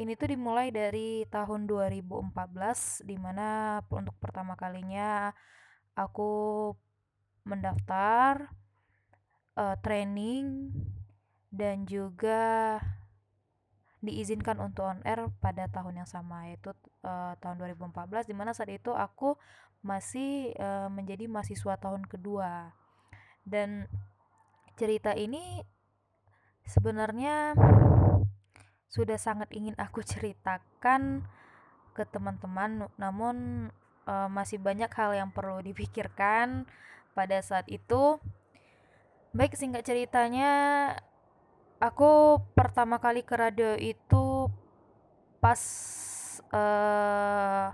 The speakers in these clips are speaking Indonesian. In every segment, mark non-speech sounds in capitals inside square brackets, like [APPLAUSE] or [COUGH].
ini tuh dimulai dari tahun 2014 di mana untuk pertama kalinya aku mendaftar uh, training dan juga diizinkan untuk on air pada tahun yang sama yaitu uh, tahun 2014 di mana saat itu aku masih uh, menjadi mahasiswa tahun kedua. Dan cerita ini sebenarnya sudah sangat ingin aku [LAUGHS] ceritakan ke teman-teman namun uh, masih banyak hal yang perlu dipikirkan pada saat itu. Baik singkat ceritanya aku pertama kali ke radio itu pas uh,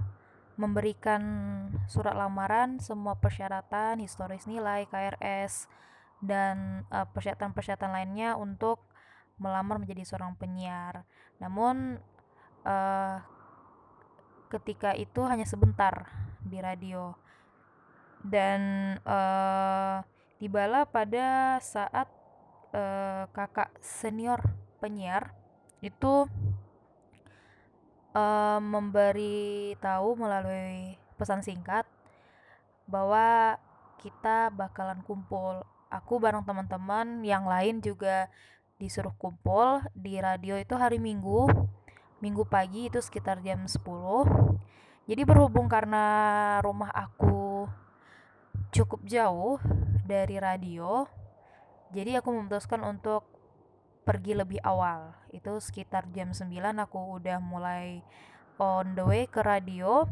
memberikan surat lamaran semua persyaratan historis nilai KRS dan uh, persyaratan-persyaratan lainnya untuk melamar menjadi seorang penyiar. Namun uh, ketika itu hanya sebentar di radio dan uh, tibalah pada saat uh, kakak senior penyiar itu uh, memberi tahu melalui pesan singkat bahwa kita bakalan kumpul aku bareng teman-teman yang lain juga disuruh kumpul di radio itu hari Minggu Minggu pagi itu sekitar jam 10 jadi berhubung karena rumah aku cukup jauh dari radio jadi aku memutuskan untuk pergi lebih awal. Itu sekitar jam 9 aku udah mulai on the way ke radio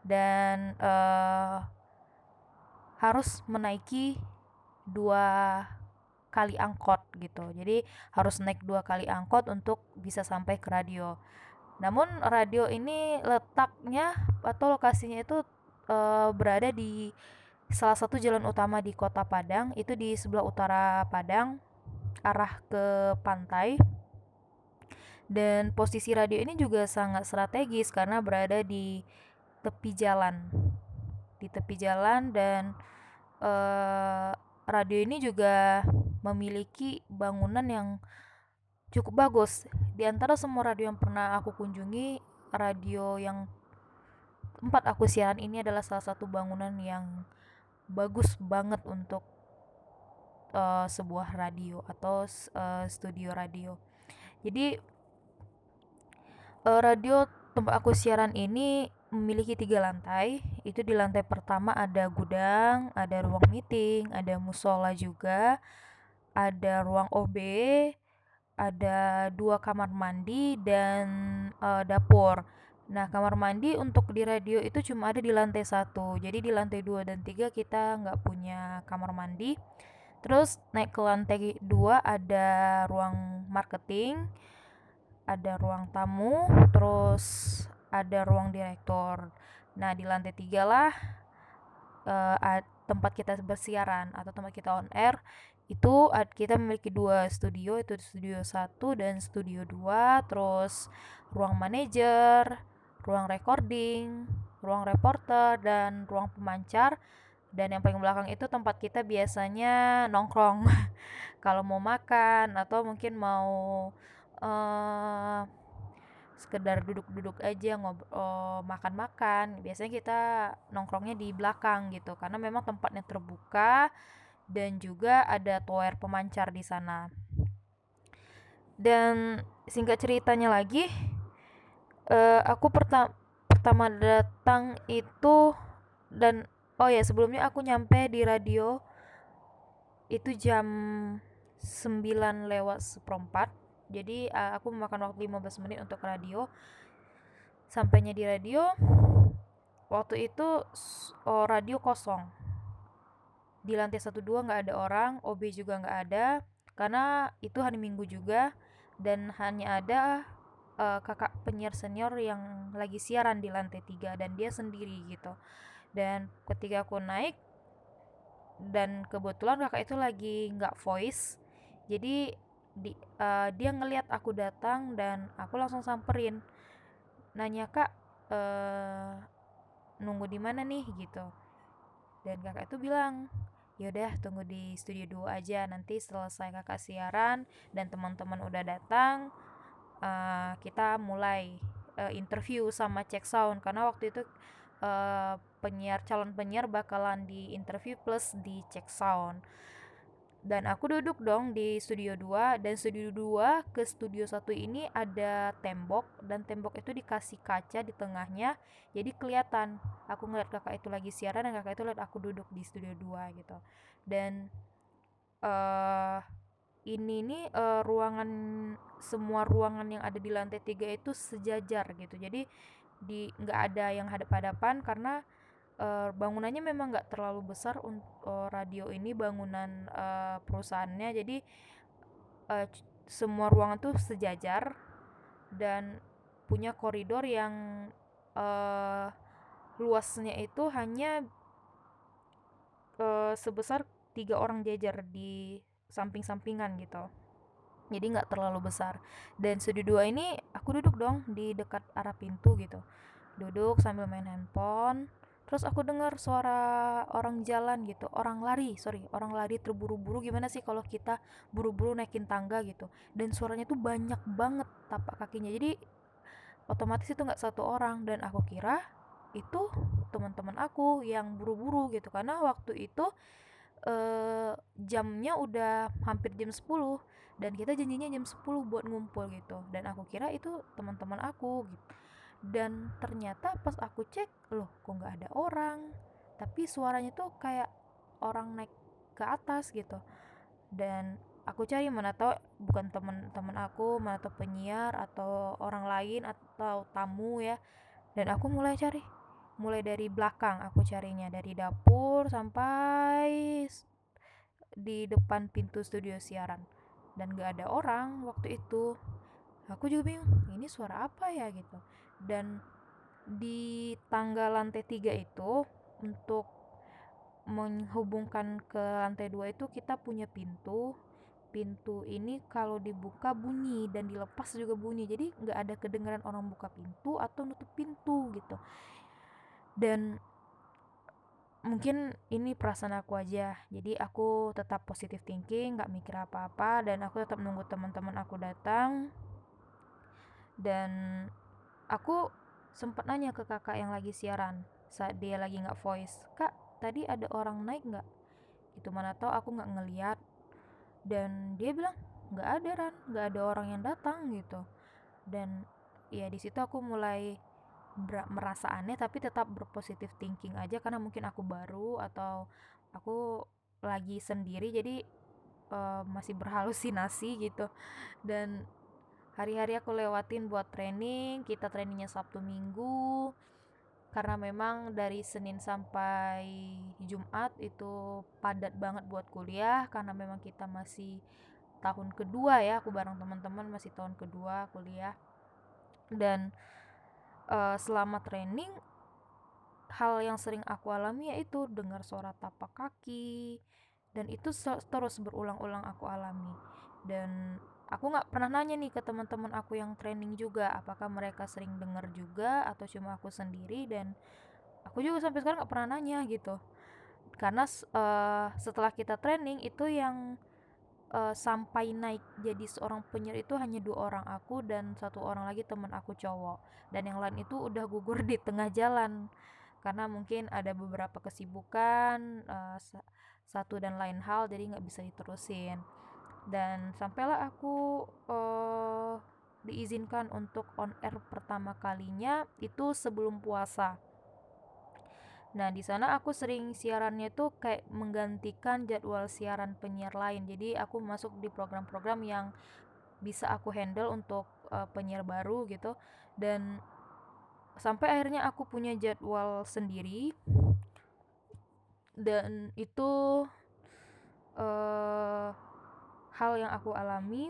dan uh, harus menaiki dua kali angkot gitu. Jadi harus naik dua kali angkot untuk bisa sampai ke radio. Namun radio ini letaknya atau lokasinya itu e, berada di salah satu jalan utama di kota Padang. Itu di sebelah utara Padang arah ke pantai. Dan posisi radio ini juga sangat strategis karena berada di tepi jalan. Di tepi jalan dan uh, radio ini juga memiliki bangunan yang cukup bagus. Di antara semua radio yang pernah aku kunjungi, radio yang tempat aku siaran ini adalah salah satu bangunan yang bagus banget untuk uh, sebuah radio atau uh, studio radio. Jadi uh, radio tempat aku siaran ini memiliki tiga lantai. Itu di lantai pertama ada gudang, ada ruang meeting, ada musola juga, ada ruang OB, ada dua kamar mandi dan uh, dapur. Nah, kamar mandi untuk di radio itu cuma ada di lantai satu. Jadi di lantai dua dan tiga kita nggak punya kamar mandi. Terus naik ke lantai dua ada ruang marketing, ada ruang tamu, terus ada ruang direktur. Nah, di lantai tiga lah uh, tempat kita bersiaran atau tempat kita on air itu kita memiliki dua studio itu studio satu dan studio dua terus ruang manajer ruang recording ruang reporter dan ruang pemancar dan yang paling belakang itu tempat kita biasanya nongkrong [LAUGHS] kalau mau makan atau mungkin mau uh, sekedar duduk-duduk aja ngobrol oh, makan-makan. Biasanya kita nongkrongnya di belakang gitu karena memang tempatnya terbuka dan juga ada tower pemancar di sana. Dan singkat ceritanya lagi uh, aku pertama pertama datang itu dan oh ya sebelumnya aku nyampe di radio itu jam 9 lewat seperempat jadi uh, aku memakan waktu 15 menit untuk radio. Sampainya di radio waktu itu oh, radio kosong. Di lantai satu dua nggak ada orang OB juga nggak ada karena itu hari minggu juga dan hanya ada uh, kakak penyiar senior yang lagi siaran di lantai tiga dan dia sendiri gitu. Dan ketika aku naik dan kebetulan kakak itu lagi nggak voice jadi di uh, dia ngelihat aku datang dan aku langsung samperin. Nanya kak uh, nunggu di mana nih? Gitu. Dan kakak itu bilang yaudah tunggu di studio 2 aja. Nanti selesai kakak siaran dan teman-teman udah datang uh, kita mulai uh, interview sama cek sound. Karena waktu itu uh, penyiar calon penyiar bakalan di interview plus di cek sound dan aku duduk dong di studio 2 dan studio 2 ke studio 1 ini ada tembok dan tembok itu dikasih kaca di tengahnya jadi kelihatan. Aku ngeliat kakak itu lagi siaran dan kakak itu lihat aku duduk di studio 2 gitu. Dan uh, ini nih uh, ruangan semua ruangan yang ada di lantai tiga itu sejajar gitu. Jadi di nggak ada yang hadap-hadapan karena uh, bangunannya memang nggak terlalu besar untuk uh, radio ini bangunan uh, perusahaannya. Jadi uh, semua ruangan tuh sejajar dan punya koridor yang uh, luasnya itu hanya uh, sebesar tiga orang jajar di samping-sampingan gitu. Jadi nggak terlalu besar. Dan studio dua ini aku duduk dong di dekat arah pintu gitu. Duduk sambil main handphone terus aku dengar suara orang jalan gitu orang lari sorry orang lari terburu-buru. Gimana sih kalau kita buru-buru naikin tangga gitu? Dan suaranya tuh banyak banget tapak kakinya. Jadi otomatis itu nggak satu orang. Dan aku kira itu teman-teman aku yang buru-buru gitu. Karena waktu itu eh, jamnya udah hampir jam 10 dan kita janjinya jam 10 buat ngumpul gitu. Dan aku kira itu teman-teman aku gitu dan ternyata pas aku cek loh kok nggak ada orang? Tapi suaranya tuh kayak orang naik ke atas gitu. Dan aku cari mana tahu bukan teman-teman aku mana tahu penyiar atau orang lain atau tamu ya. Dan aku mulai cari. Mulai dari belakang aku carinya dari dapur sampai di depan pintu studio siaran. Dan gak ada orang waktu itu. Aku juga bingung ini suara apa ya? gitu dan di tangga lantai tiga itu untuk menghubungkan ke lantai dua itu kita punya pintu. Pintu ini kalau dibuka bunyi dan dilepas juga bunyi. Jadi nggak ada kedengaran orang buka pintu atau nutup pintu gitu. Dan mungkin ini perasaan aku aja. Jadi aku tetap positif thinking nggak mikir apa-apa dan aku tetap nunggu teman-teman aku datang. Dan aku sempat nanya ke kakak yang lagi siaran saat dia lagi nggak voice kak tadi ada orang naik nggak? Itu mana tau aku nggak ngeliat. Dan dia bilang nggak ada ran. Nggak ada orang yang datang gitu. Dan ya di situ aku mulai merasa aneh tapi tetap berpositif thinking aja karena mungkin aku baru atau aku lagi sendiri jadi uh, masih berhalusinasi gitu. Dan hari-hari aku lewatin buat training kita trainingnya Sabtu Minggu. Karena memang dari Senin sampai Jumat itu padat banget buat kuliah karena memang kita masih tahun kedua ya aku bareng teman-teman masih tahun kedua kuliah. Dan uh, selama training hal yang sering aku alami yaitu dengar suara tapak kaki dan itu terus berulang-ulang aku alami. Dan aku nggak pernah nanya nih ke teman-teman aku yang training juga apakah mereka sering dengar juga atau cuma aku sendiri dan aku juga sampai sekarang nggak pernah nanya gitu. Karena uh, setelah kita training itu yang uh, sampai naik jadi seorang penyiar itu hanya dua orang aku dan satu orang lagi teman aku cowok. Dan yang lain itu udah gugur di tengah jalan karena mungkin ada beberapa kesibukan uh, satu dan lain hal jadi nggak bisa diterusin dan sampailah aku uh, diizinkan untuk on air pertama kalinya itu sebelum puasa. Nah, di sana aku sering siarannya tuh kayak menggantikan jadwal siaran penyiar lain. Jadi aku masuk di program-program yang bisa aku handle untuk uh, penyiar baru gitu dan sampai akhirnya aku punya jadwal sendiri dan itu uh, hal yang aku alami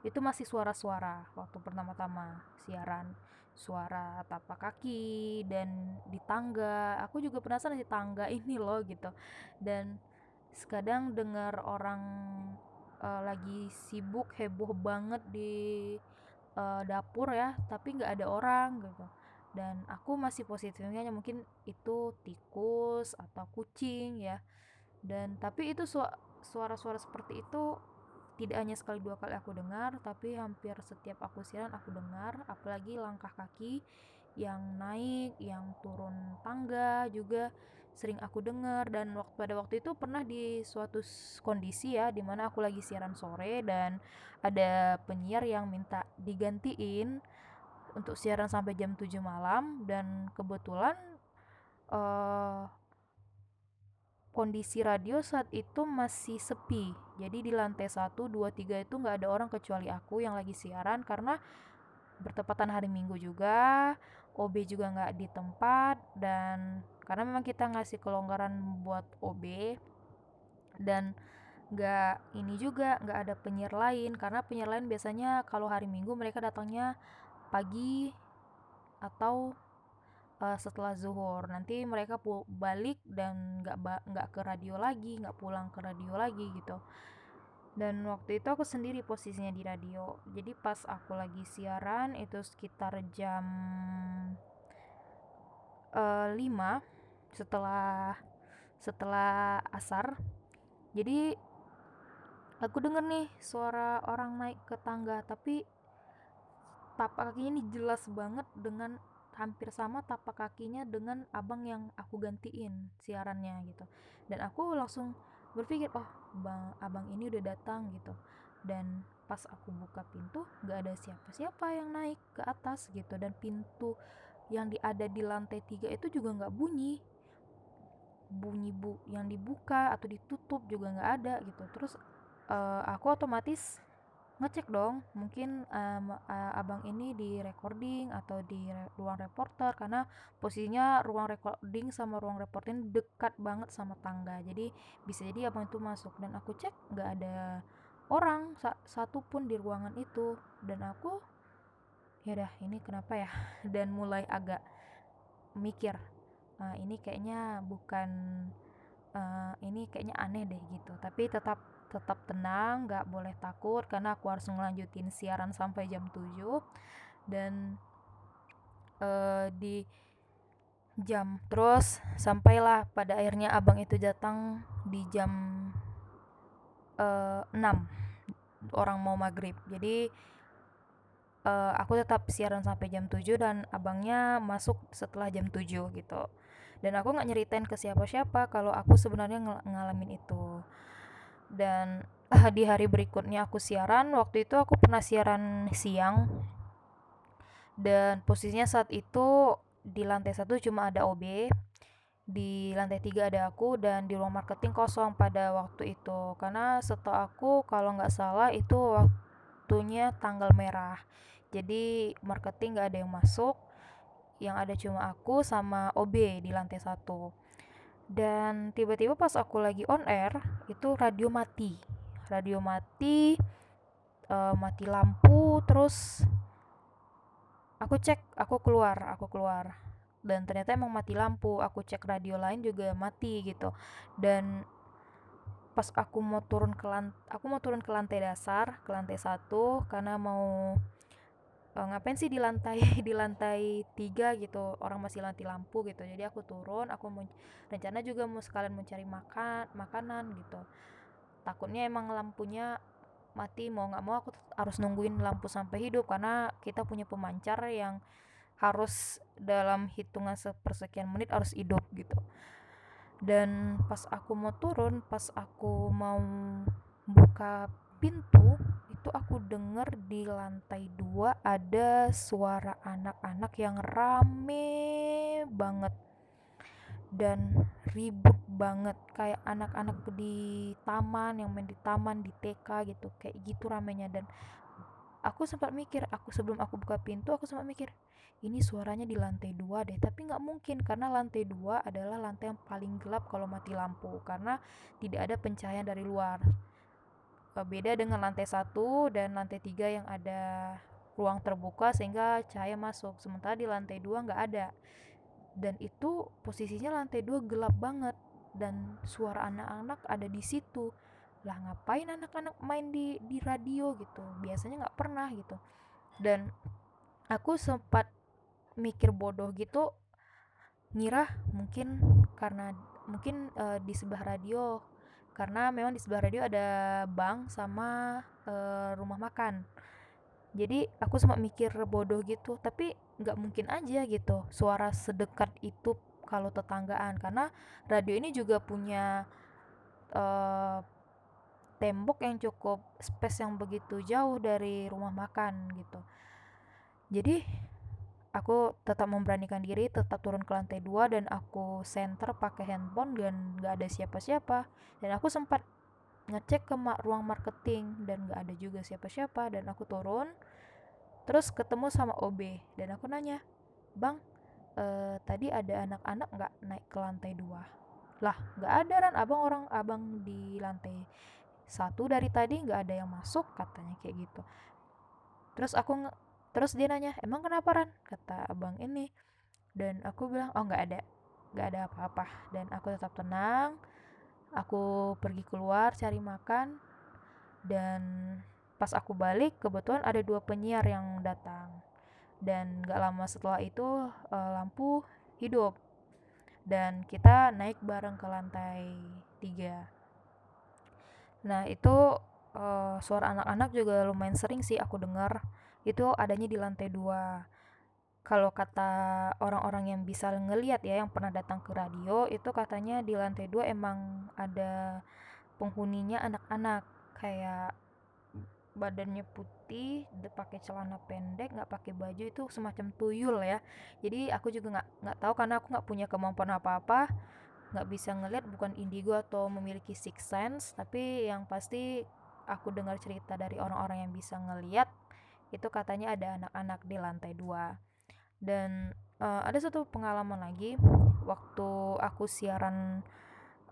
itu masih suara-suara waktu pertama-tama siaran suara tapak kaki dan di tangga. Aku juga penasaran di tangga [LAUGHS] ini loh gitu. Dan sekadang dengar orang uh, lagi sibuk heboh banget di uh, dapur ya tapi nggak ada orang gitu. Dan aku masih positifnya mungkin itu tikus atau kucing ya. Dan tapi itu suara-suara seperti itu tidak hanya sekali dua kali aku dengar tapi hampir setiap aku siaran aku dengar apalagi langkah kaki yang naik yang turun tangga juga sering aku dengar. Dan waktu pada waktu itu pernah di suatu kondisi ya di mana aku lagi siaran sore dan ada penyiar yang minta digantiin untuk siaran sampai jam 7 malam. Dan kebetulan uh, kondisi radio saat itu masih sepi. Jadi di lantai 1, 2, 3 itu nggak ada orang kecuali aku yang lagi siaran karena bertepatan hari minggu juga OB juga nggak di tempat dan karena memang kita ngasih kelonggaran buat OB dan nggak ini juga nggak ada penyiar lain karena penyiar lain biasanya kalau hari minggu mereka datangnya pagi atau uh, setelah zuhur. Nanti mereka balik dan nggak nggak ke radio lagi nggak pulang ke radio lagi gitu. Dan waktu itu aku sendiri posisinya di radio. Jadi pas aku lagi siaran itu sekitar jam uh, eh, 5 setelah setelah asar. Jadi aku denger nih suara orang naik ke tangga tapi tapak kakinya ini jelas banget dengan hampir sama tapak kakinya dengan abang yang aku gantiin siarannya gitu. Dan aku langsung berpikir oh bang abang ini udah datang gitu. Dan pas aku buka pintu gak ada siapa-siapa yang naik ke atas gitu. Dan pintu yang di, ada di lantai tiga itu juga nggak bunyi. Bunyi bu yang dibuka atau ditutup juga nggak ada gitu. Terus uh, aku otomatis ngecek dong mungkin um, uh, abang ini di recording atau di ruang reporter karena posisinya ruang recording sama ruang reporting dekat banget sama tangga. Jadi bisa jadi abang itu masuk. Dan aku cek nggak ada orang sa satu pun di ruangan itu. Dan aku ya dah ini kenapa ya? [LAUGHS] Dan mulai agak mikir uh, ini kayaknya bukan uh, ini kayaknya aneh deh gitu. Tapi tetap tetap tenang gak boleh takut karena aku harus ngelanjutin siaran sampai jam 7 dan uh, di jam terus sampailah pada akhirnya abang itu datang di jam uh, 6 orang mau maghrib. Jadi uh, aku tetap siaran sampai jam 7 dan abangnya masuk setelah jam 7 gitu. Dan aku nggak nyeritain ke siapa-siapa kalau aku sebenarnya ng ngalamin itu dan uh, di hari berikutnya aku siaran waktu itu aku pernah siaran siang. Dan posisinya saat itu di lantai satu cuma ada OB di lantai tiga ada aku dan di ruang marketing kosong pada waktu itu. Karena setahu aku kalau nggak salah itu waktunya tanggal merah. Jadi marketing nggak ada yang masuk yang ada cuma aku sama OB di lantai satu dan tiba-tiba pas aku lagi on air itu radio mati. Radio mati uh, mati lampu terus aku cek aku keluar aku keluar. Dan ternyata emang mati lampu aku cek radio lain juga mati gitu. Dan pas aku mau turun ke lantai aku mau turun ke lantai dasar ke lantai satu karena mau uh, ngapain sih di lantai [LAUGHS] di lantai tiga gitu? Orang masih lantai lampu gitu. Jadi aku turun aku mau rencana juga mau sekalian mencari makan makanan gitu. Takutnya emang lampunya mati mau nggak mau aku harus nungguin lampu sampai hidup karena kita punya pemancar yang harus dalam hitungan sepersekian menit harus hidup gitu. Dan pas aku mau turun pas aku mau buka pintu itu aku denger di lantai dua ada suara anak-anak yang rame banget dan ribut banget kayak anak-anak di taman yang main di taman di TK gitu kayak gitu ramenya. Dan aku sempat mikir aku sebelum aku buka pintu aku sempat mikir ini suaranya di lantai dua deh. Tapi nggak mungkin karena lantai dua adalah lantai yang paling gelap kalau mati lampu karena tidak ada pencahayaan dari luar beda dengan lantai satu dan lantai tiga yang ada ruang terbuka sehingga cahaya masuk. Sementara di lantai dua nggak ada. Dan itu posisinya lantai dua gelap banget dan suara anak-anak ada di situ. Lah ngapain anak-anak main di di radio gitu? Biasanya nggak pernah gitu. Dan aku sempat mikir bodoh gitu ngira mungkin karena mungkin uh, di sebelah radio karena memang di sebelah radio ada bank sama uh, rumah makan. Jadi aku sempat mikir bodoh gitu tapi nggak mungkin aja gitu suara sedekat itu kalau tetanggaan. Karena radio ini juga punya uh, tembok yang cukup space yang begitu jauh dari rumah makan gitu. Jadi aku tetap memberanikan diri tetap turun ke lantai dua dan aku center pakai handphone dan gak ada siapa-siapa. Dan aku sempat ngecek ke ma ruang marketing dan gak ada juga siapa-siapa. Dan aku turun terus ketemu sama OB dan aku nanya bang eh, tadi ada anak-anak nggak naik ke lantai dua? Lah nggak ada kan abang orang abang di lantai satu dari tadi nggak ada yang masuk katanya kayak gitu. Terus aku terus dia nanya emang kenapa Ran? Kata abang ini. Dan aku bilang oh nggak ada. Nggak ada apa-apa. Dan aku tetap tenang. Aku pergi keluar cari makan. Dan pas aku balik kebetulan ada dua penyiar yang datang. Dan gak lama setelah itu uh, lampu hidup. Dan kita naik bareng ke lantai tiga. Nah, itu uh, suara anak-anak juga lumayan sering sih aku dengar. Itu adanya di lantai dua. Kalau kata orang-orang yang bisa ngeliat ya, yang pernah datang ke radio, itu katanya di lantai dua emang ada penghuninya anak-anak kayak badannya putih, pakai celana pendek, nggak pakai baju itu semacam tuyul ya. Jadi aku juga nggak nggak tahu karena aku nggak punya kemampuan apa-apa nggak bisa ngeliat bukan indigo atau memiliki six sense tapi yang pasti aku dengar cerita dari orang-orang yang bisa ngeliat itu katanya ada anak-anak di lantai dua. Dan uh, ada satu pengalaman lagi. Waktu aku siaran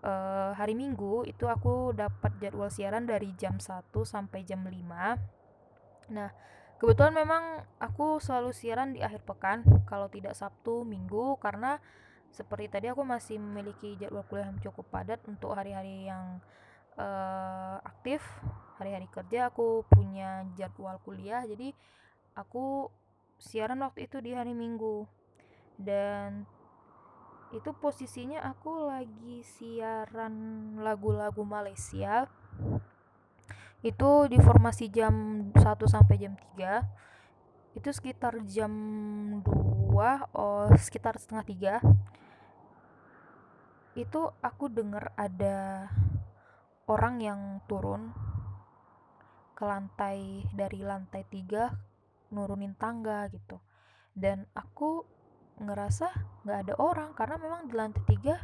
uh, hari Minggu itu aku dapat jadwal siaran dari jam 1 sampai jam 5 nah kebetulan memang aku selalu siaran di akhir pekan. Kalau tidak Sabtu Minggu karena seperti tadi aku masih memiliki jadwal kuliah yang cukup padat untuk hari-hari yang uh, aktif hari-hari kerja aku punya jadwal kuliah jadi aku siaran waktu itu di hari minggu. Dan itu posisinya aku lagi siaran lagu-lagu Malaysia. Itu di formasi jam 1 sampai jam 3 itu sekitar jam 2 oh sekitar setengah 3 itu aku dengar ada orang yang turun ke lantai dari lantai tiga nurunin tangga gitu. Dan aku ngerasa nggak ada orang karena memang di lantai tiga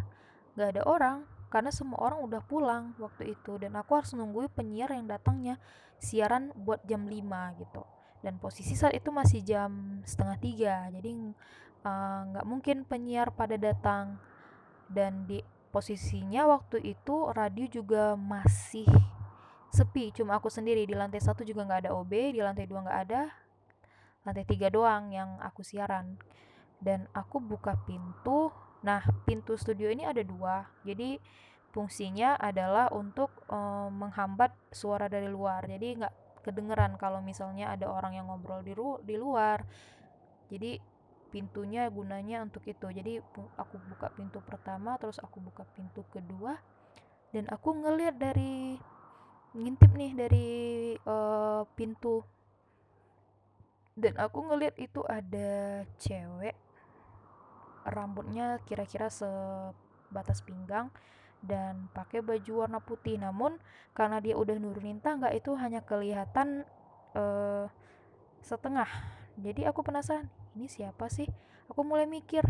nggak ada orang karena semua orang udah pulang waktu itu. Dan aku harus nungguin penyiar yang datangnya siaran buat jam 5 gitu. Dan posisi saat itu masih jam setengah tiga jadi eh, nggak uh, mungkin penyiar pada datang. Dan di posisinya waktu itu radio juga masih sepi. Cuma aku sendiri di lantai satu juga nggak ada OB di lantai dua nggak ada. Lantai tiga doang yang aku siaran. Dan aku buka pintu. Nah pintu studio ini ada dua. Jadi fungsinya adalah untuk um, menghambat suara dari luar. Jadi nggak kedengeran kalau misalnya ada orang yang ngobrol di, di luar. Jadi pintunya gunanya untuk itu. Jadi aku buka pintu pertama terus aku buka pintu kedua dan aku ngeliat dari ngintip nih dari uh, pintu. Dan aku ngeliat itu ada cewek rambutnya kira-kira sebatas pinggang dan pakai baju warna putih. Namun karena dia udah nurunin tangga itu hanya kelihatan uh, setengah. Jadi aku penasaran ini siapa sih? Aku mulai mikir.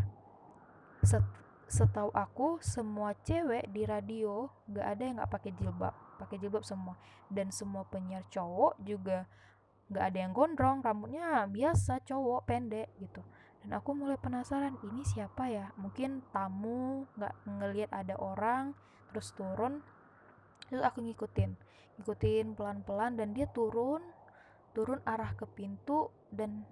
Set, setahu aku semua cewek di radio gak ada yang gak pakai jilbab pakai jilbab semua. Dan semua penyiar cowok juga gak ada yang gondrong rambutnya biasa cowok pendek gitu. Dan aku mulai penasaran ini siapa ya? Mungkin tamu gak ngelihat ada orang terus turun. Terus aku ngikutin ngikutin pelan-pelan dan dia turun turun arah ke pintu dan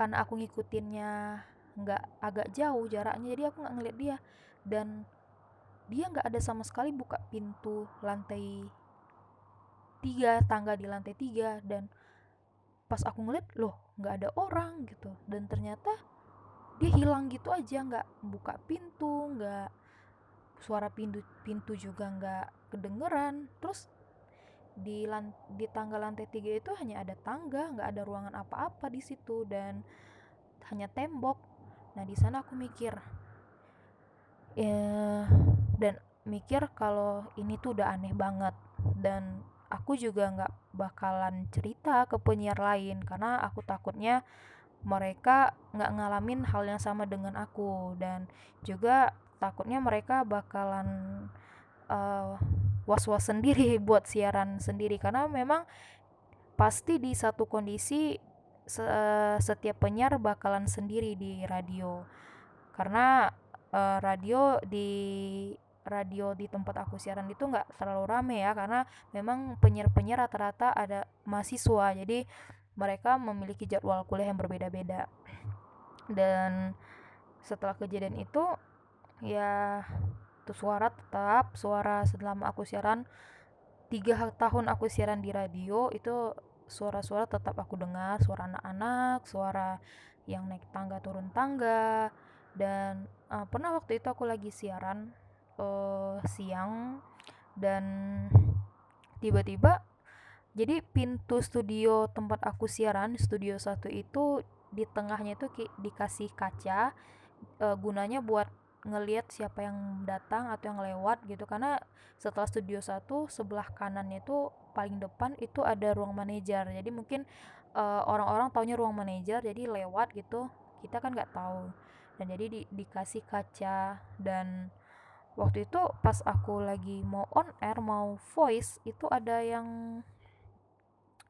karena aku ngikutinnya nggak agak jauh jaraknya jadi aku nggak ngeliat dia. Dan dia nggak ada sama sekali buka pintu lantai tiga tangga di lantai tiga. Dan pas aku ngeliat loh nggak ada orang gitu. Dan ternyata dia hilang gitu aja nggak buka pintu nggak suara pintu pintu juga nggak kedengeran. Terus di lan di tangga lantai tiga itu hanya ada tangga nggak ada ruangan apa-apa di situ dan hanya tembok. Nah di sana aku mikir ya dan mikir kalau ini tuh udah aneh banget dan aku juga nggak bakalan cerita ke penyiar lain karena aku takutnya mereka nggak ngalamin hal yang sama dengan aku dan juga takutnya mereka bakalan uh, was-was sendiri [LAUGHS] buat siaran sendiri. Karena memang pasti di satu kondisi se setiap penyiar bakalan sendiri di radio. Karena uh, radio di radio di tempat aku siaran itu nggak terlalu rame ya. Karena memang penyiar-penyiar rata-rata ada mahasiswa. Jadi mereka memiliki jadwal kuliah yang berbeda-beda. Dan setelah kejadian itu ya itu suara tetap suara selama aku siaran tiga tahun aku siaran di radio itu suara-suara tetap aku dengar suara anak-anak suara yang naik tangga turun tangga dan uh, pernah waktu itu aku lagi siaran uh, siang dan tiba-tiba jadi pintu studio tempat aku siaran studio satu itu di tengahnya itu dikasih kaca uh, gunanya buat ngelihat siapa yang datang atau yang lewat gitu. Karena setelah studio satu sebelah kanannya itu paling depan itu ada ruang manajer jadi mungkin uh, orang-orang taunya ruang manajer jadi lewat gitu. Kita kan nggak tahu. Dan jadi di, dikasih kaca. Dan waktu itu pas aku lagi mau on air mau voice itu ada yang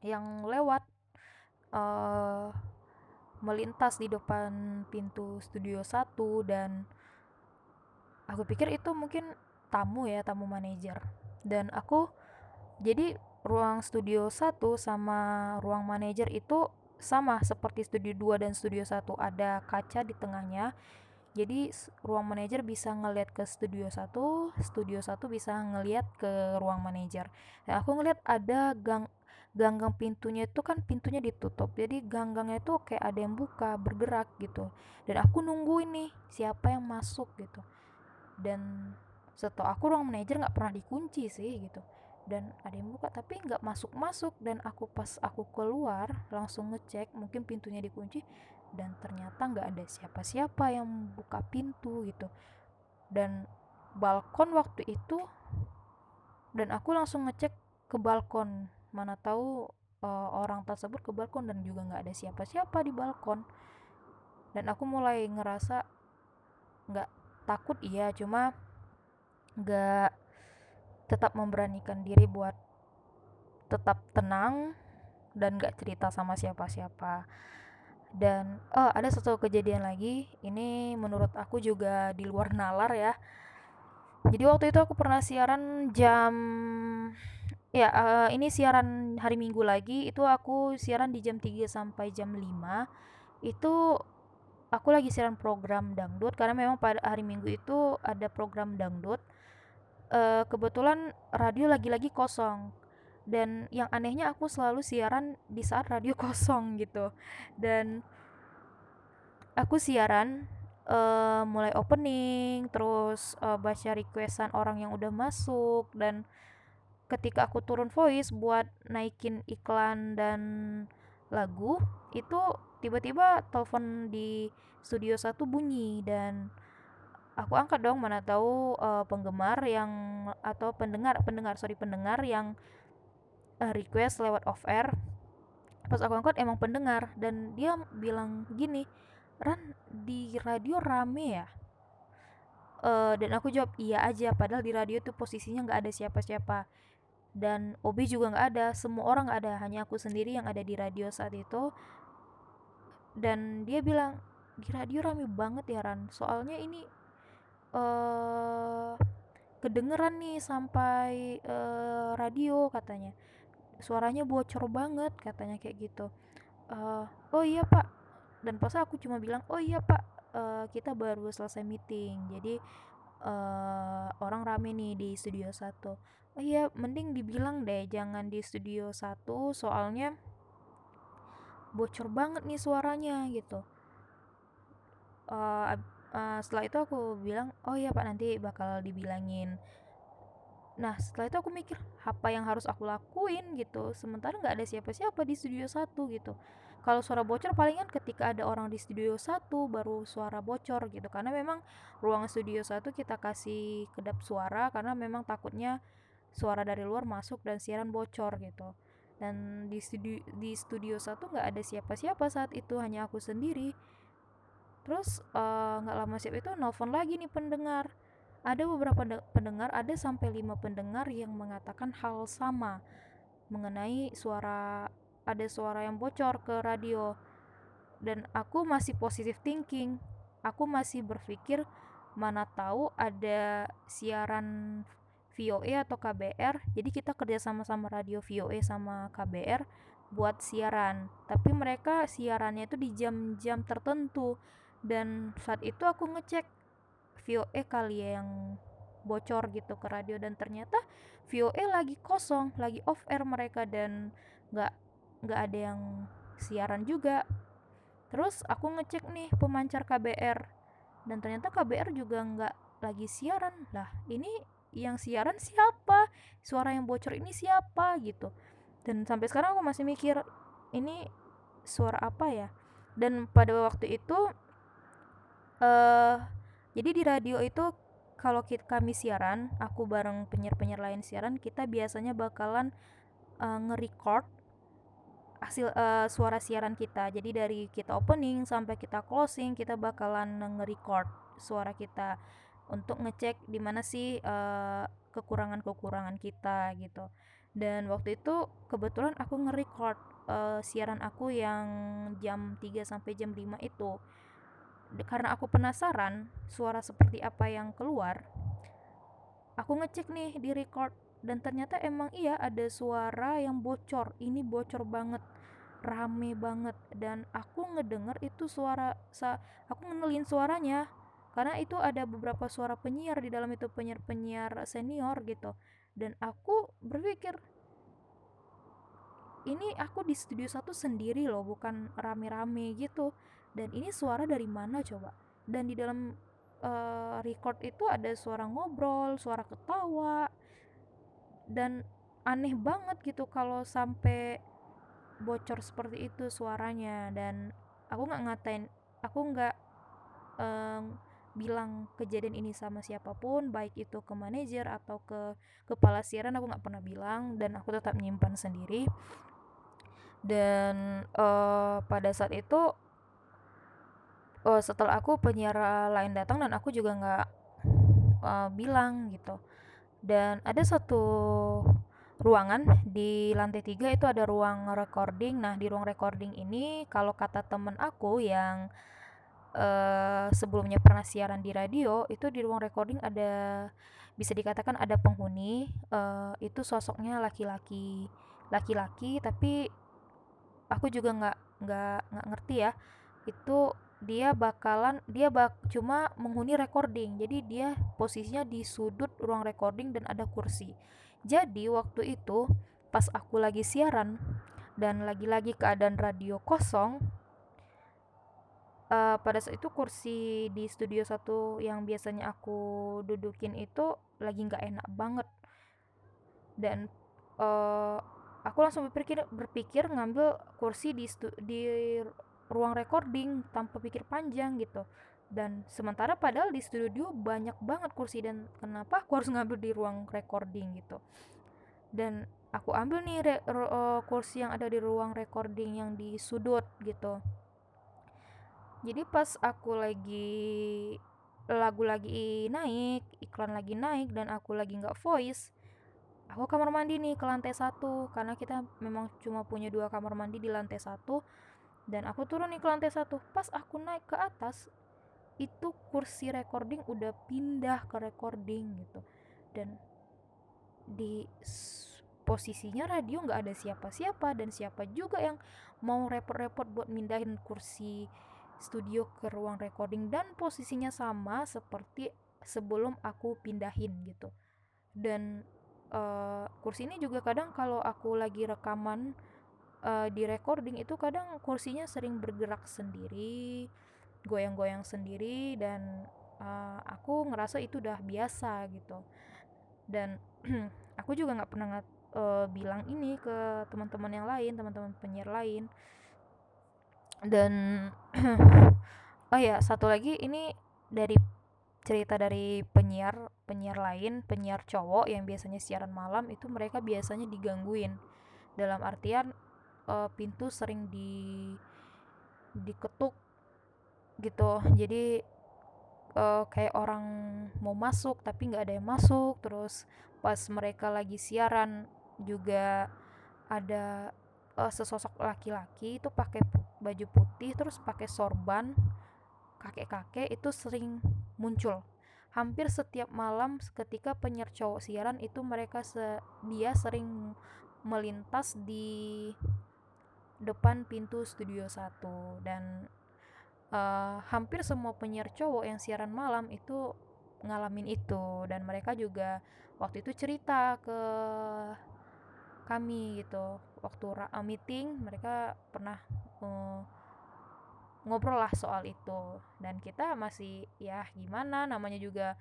yang lewat uh, melintas di depan pintu studio satu. Dan aku pikir itu mungkin tamu ya tamu manajer. Dan aku jadi ruang studio 1 sama ruang manajer itu sama seperti studio 2 dan studio 1 ada kaca di tengahnya. Jadi ruang manajer bisa ngeliat ke studio 1 studio 1 bisa ngeliat ke ruang manajer. Dan aku ngeliat ada gang ganggang pintunya itu kan pintunya ditutup. Jadi ganggangnya itu kayak ada yang buka bergerak gitu. Dan aku nunggu ini siapa yang masuk gitu dan setahu aku ruang manajer nggak pernah dikunci sih gitu. Dan ada yang buka tapi nggak masuk masuk dan aku pas aku keluar langsung ngecek mungkin pintunya dikunci dan ternyata nggak ada siapa-siapa yang buka pintu gitu. Dan balkon waktu itu dan aku langsung ngecek ke balkon. Mana tahu uh, orang tersebut ke balkon dan juga nggak ada siapa-siapa di balkon. Dan aku mulai ngerasa nggak takut iya. Cuma gak tetap memberanikan diri buat tetap tenang dan gak cerita sama siapa-siapa. Dan oh ada satu kejadian lagi. Ini menurut aku juga di luar nalar ya. Jadi waktu itu aku pernah siaran jam ya uh, ini siaran hari minggu lagi. Itu aku siaran di jam 3 sampai jam 5 itu aku lagi siaran program dangdut karena memang pada hari minggu itu ada program dangdut uh, kebetulan radio lagi-lagi kosong. Dan yang anehnya aku selalu siaran di saat radio [LAUGHS] kosong gitu. Dan aku siaran uh, mulai opening terus uh, baca requestan orang yang udah masuk dan ketika aku turun voice buat naikin iklan dan lagu itu tiba-tiba telepon di studio satu bunyi dan aku angkat dong mana tahu uh, penggemar yang atau pendengar pendengar sorry pendengar yang uh, request lewat off air. Pas aku angkat emang pendengar dan dia bilang gini Ran di radio rame ya? Uh, dan aku jawab iya aja padahal di radio tuh posisinya nggak ada siapa-siapa. Dan Obi juga nggak ada semua orang nggak ada hanya aku sendiri yang ada di radio saat itu dan dia bilang di radio rame banget ya Ran. Soalnya ini uh, kedengeran nih sampai uh, radio katanya. Suaranya bocor banget katanya kayak gitu. Uh, oh iya pak. Dan pas aku cuma bilang oh iya pak uh, kita baru selesai meeting jadi uh, orang rame nih di studio satu. Oh iya mending dibilang deh jangan di studio satu soalnya bocor banget nih suaranya gitu. Uh, uh, setelah itu aku bilang oh ya pak nanti bakal dibilangin. Nah setelah itu aku mikir apa yang harus aku lakuin? gitu. Sementara nggak ada siapa-siapa di studio satu gitu. Kalau suara bocor palingan ketika ada orang di studio satu baru suara bocor gitu. Karena memang ruang studio satu kita kasih kedap suara karena memang takutnya suara dari luar masuk dan siaran bocor gitu dan di studio di studio satu nggak ada siapa-siapa saat itu hanya aku sendiri. Terus eh, nggak uh, lama siap itu nelfon lagi nih pendengar. Ada beberapa pendengar ada sampai lima pendengar yang mengatakan hal sama mengenai suara ada suara yang bocor ke radio. Dan aku masih positive thinking. Aku masih berpikir mana tahu ada siaran VOA atau KBR jadi kita kerja sama-sama radio VOA sama KBR buat siaran. Tapi mereka siarannya itu di jam-jam tertentu. Dan saat itu aku ngecek VOA kali ya yang bocor gitu ke radio dan ternyata VOA lagi kosong lagi off air mereka dan nggak nggak ada yang siaran juga. Terus aku ngecek nih pemancar KBR dan ternyata KBR juga nggak lagi siaran. Lah ini yang siaran siapa suara yang bocor ini siapa gitu. Dan sampai sekarang aku masih mikir ini suara apa ya? Dan pada waktu itu eh uh, jadi di radio itu kalau kita, kami siaran aku bareng penyiar-penyiar lain siaran kita biasanya bakalan uh, nge-record hasil uh, suara siaran kita. Jadi dari kita opening sampai kita closing kita bakalan nge-record suara kita untuk ngecek di mana sih uh, kekurangan-kekurangan kita gitu. Dan waktu itu kebetulan aku nge-record uh, siaran aku yang jam 3 sampai jam 5 itu. Karena aku penasaran suara seperti apa yang keluar aku ngecek nih di record dan ternyata emang iya ada suara yang bocor. Ini bocor banget rame banget dan aku ngedenger itu suara sa aku ngenelin suaranya karena itu ada beberapa suara penyiar di dalam itu penyiar-penyiar senior gitu. Dan aku berpikir ini aku di studio satu sendiri loh bukan rame-rame gitu. Dan ini suara dari mana coba? Dan di dalam uh, record itu ada suara ngobrol suara ketawa. Dan aneh banget gitu kalau sampai bocor seperti itu suaranya. Dan aku nggak ngatain aku nggak um, bilang kejadian ini sama siapa pun baik itu ke manajer atau ke kepala siaran aku nggak pernah bilang dan aku tetap menyimpan sendiri. Dan uh, pada saat itu uh, setelah aku penyiar lain datang dan aku juga nggak uh, bilang gitu. Dan ada satu ruangan di lantai tiga itu ada ruang recording. Nah di ruang recording ini kalau kata temen aku yang uh, sebelumnya pernah siaran di radio itu di ruang recording ada bisa dikatakan ada penghuni uh, itu sosoknya laki-laki laki-laki tapi aku juga nggak nggak nggak ngerti ya itu dia bakalan dia bak cuma menghuni recording jadi dia posisinya di sudut ruang recording dan ada kursi. Jadi waktu itu pas aku lagi siaran dan lagi-lagi keadaan radio kosong uh, pada saat itu kursi di studio satu yang biasanya aku dudukin itu lagi nggak enak banget. Dan uh, aku langsung berpikir berpikir ngambil kursi di di ruang recording tanpa pikir panjang gitu. Dan sementara padahal di studio banyak banget kursi dan kenapa aku harus ngambil di ruang recording gitu. Dan aku ambil nih re, uh, kursi yang ada di ruang recording yang di sudut gitu jadi pas aku lagi lagu lagi naik iklan lagi naik dan aku lagi nggak voice aku kamar mandi nih ke lantai satu. Karena kita memang cuma punya dua kamar mandi di lantai satu dan aku turun nih ke lantai satu. Pas aku naik ke atas itu kursi recording udah pindah ke recording gitu. Dan di posisinya radio nggak ada siapa-siapa dan siapa juga yang mau repot-repot buat mindahin kursi studio ke ruang recording dan posisinya sama seperti sebelum aku pindahin gitu. Dan uh, kursi ini juga kadang kalau aku lagi rekaman uh, di recording itu kadang kursinya sering bergerak sendiri goyang-goyang sendiri dan uh, aku ngerasa itu udah biasa gitu. Dan [CLEARS THROAT] aku juga nggak pernah uh, bilang ini ke teman-teman yang lain teman-teman penyiar lain dan [CLEARS THROAT] oh ya satu lagi ini dari cerita dari penyiar penyiar lain penyiar cowok yang biasanya siaran malam itu mereka biasanya digangguin. Dalam artian uh, pintu sering di diketuk gitu. Jadi uh, kayak orang mau masuk tapi nggak ada yang masuk. Terus pas mereka lagi siaran juga ada uh, sesosok laki-laki itu pakai baju putih terus pakai sorban kakek-kakek itu sering muncul. Hampir setiap malam ketika penyiar cowok siaran itu mereka se dia sering melintas di depan pintu studio 1 dan uh, hampir semua penyiar cowok yang siaran malam itu ngalamin itu. Dan mereka juga waktu itu cerita ke kami gitu waktu uh, meeting mereka pernah uh, ngobrol lah soal itu. Dan kita masih ya gimana namanya juga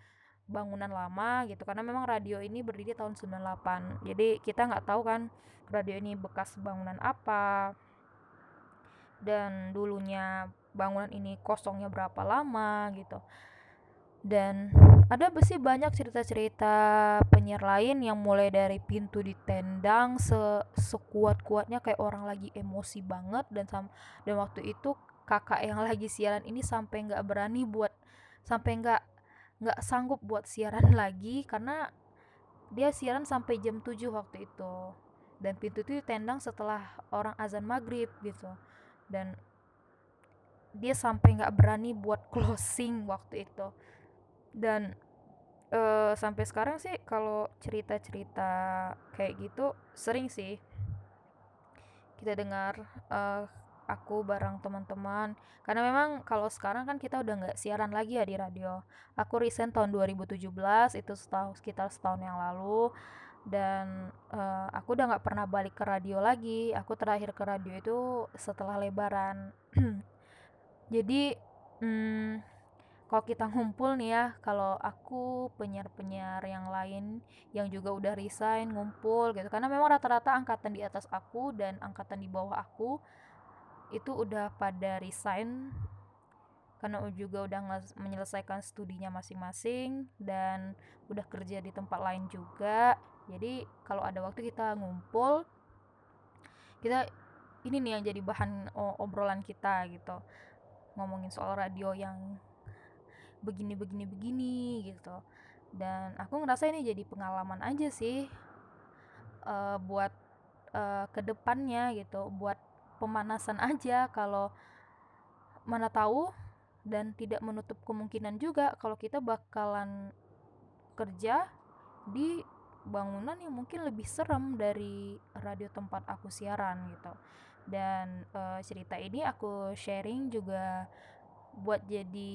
bangunan lama gitu. Karena memang radio ini berdiri tahun 98 jadi kita nggak tahu kan radio ini bekas bangunan apa. Dan dulunya bangunan ini kosongnya berapa lama gitu dan ada sih banyak cerita-cerita penyiar lain yang mulai dari pintu ditendang se sekuat-kuatnya kayak orang lagi emosi banget dan sam dan waktu itu kakak yang [LAUGHS] lagi siaran ini sampai nggak berani buat sampai nggak nggak sanggup buat siaran [LAUGHS] lagi karena dia siaran sampai jam 7 waktu itu. Dan pintu itu ditendang setelah orang azan maghrib gitu. Dan dia sampai nggak berani buat [LAUGHS] closing waktu itu dan uh, sampai sekarang sih kalau cerita-cerita kayak gitu sering sih. Kita dengar uh, aku bareng teman-teman. Karena memang kalau sekarang kan kita udah nggak siaran lagi ya di radio. Aku resign tahun 2017 itu setahun sekitar setahun yang lalu. Dan uh, aku udah nggak pernah balik ke radio lagi. Aku terakhir ke radio itu setelah lebaran. [CLEARS THROAT] Jadi hmm, kalau kita ngumpul nih ya kalau aku penyiar-penyiar yang lain yang juga udah resign ngumpul gitu karena memang rata-rata angkatan di atas aku dan angkatan di bawah aku itu udah pada resign karena juga udah menyelesaikan studinya masing-masing dan udah kerja di tempat lain juga. Jadi kalau ada waktu kita ngumpul kita ini nih yang jadi bahan obrolan kita gitu ngomongin soal radio yang begini begini begini gitu. Dan aku ngerasa ini jadi pengalaman aja sih uh, buat uh, ke depannya gitu buat pemanasan [LAUGHS] aja kalau mana tahu dan tidak menutup kemungkinan juga kalau kita bakalan kerja di bangunan yang mungkin lebih serem dari radio tempat aku siaran gitu. Dan uh, cerita ini aku sharing juga buat jadi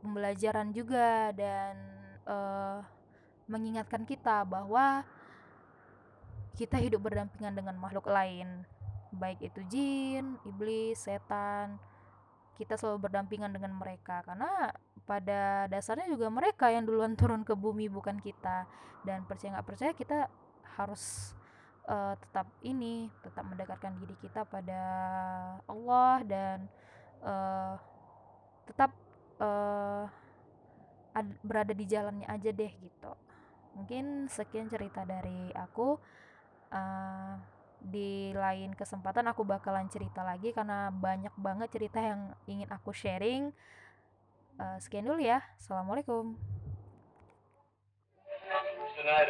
pembelajaran juga dan uh, mengingatkan kita bahwa kita hidup berdampingan dengan makhluk lain. Baik itu jin, iblis, setan kita selalu berdampingan dengan mereka. Karena pada dasarnya juga mereka yang duluan [LAUGHS] turun ke bumi bukan kita. Dan percaya nggak percaya kita harus uh, tetap ini tetap mendekatkan diri kita pada Allah dan uh, tetap uh, ad, berada di jalannya aja deh gitu. Mungkin sekian cerita dari aku. Uh, di lain kesempatan aku bakalan cerita lagi karena banyak banget cerita yang ingin aku sharing. Uh, sekian dulu ya. Assalamualaikum. Tonight,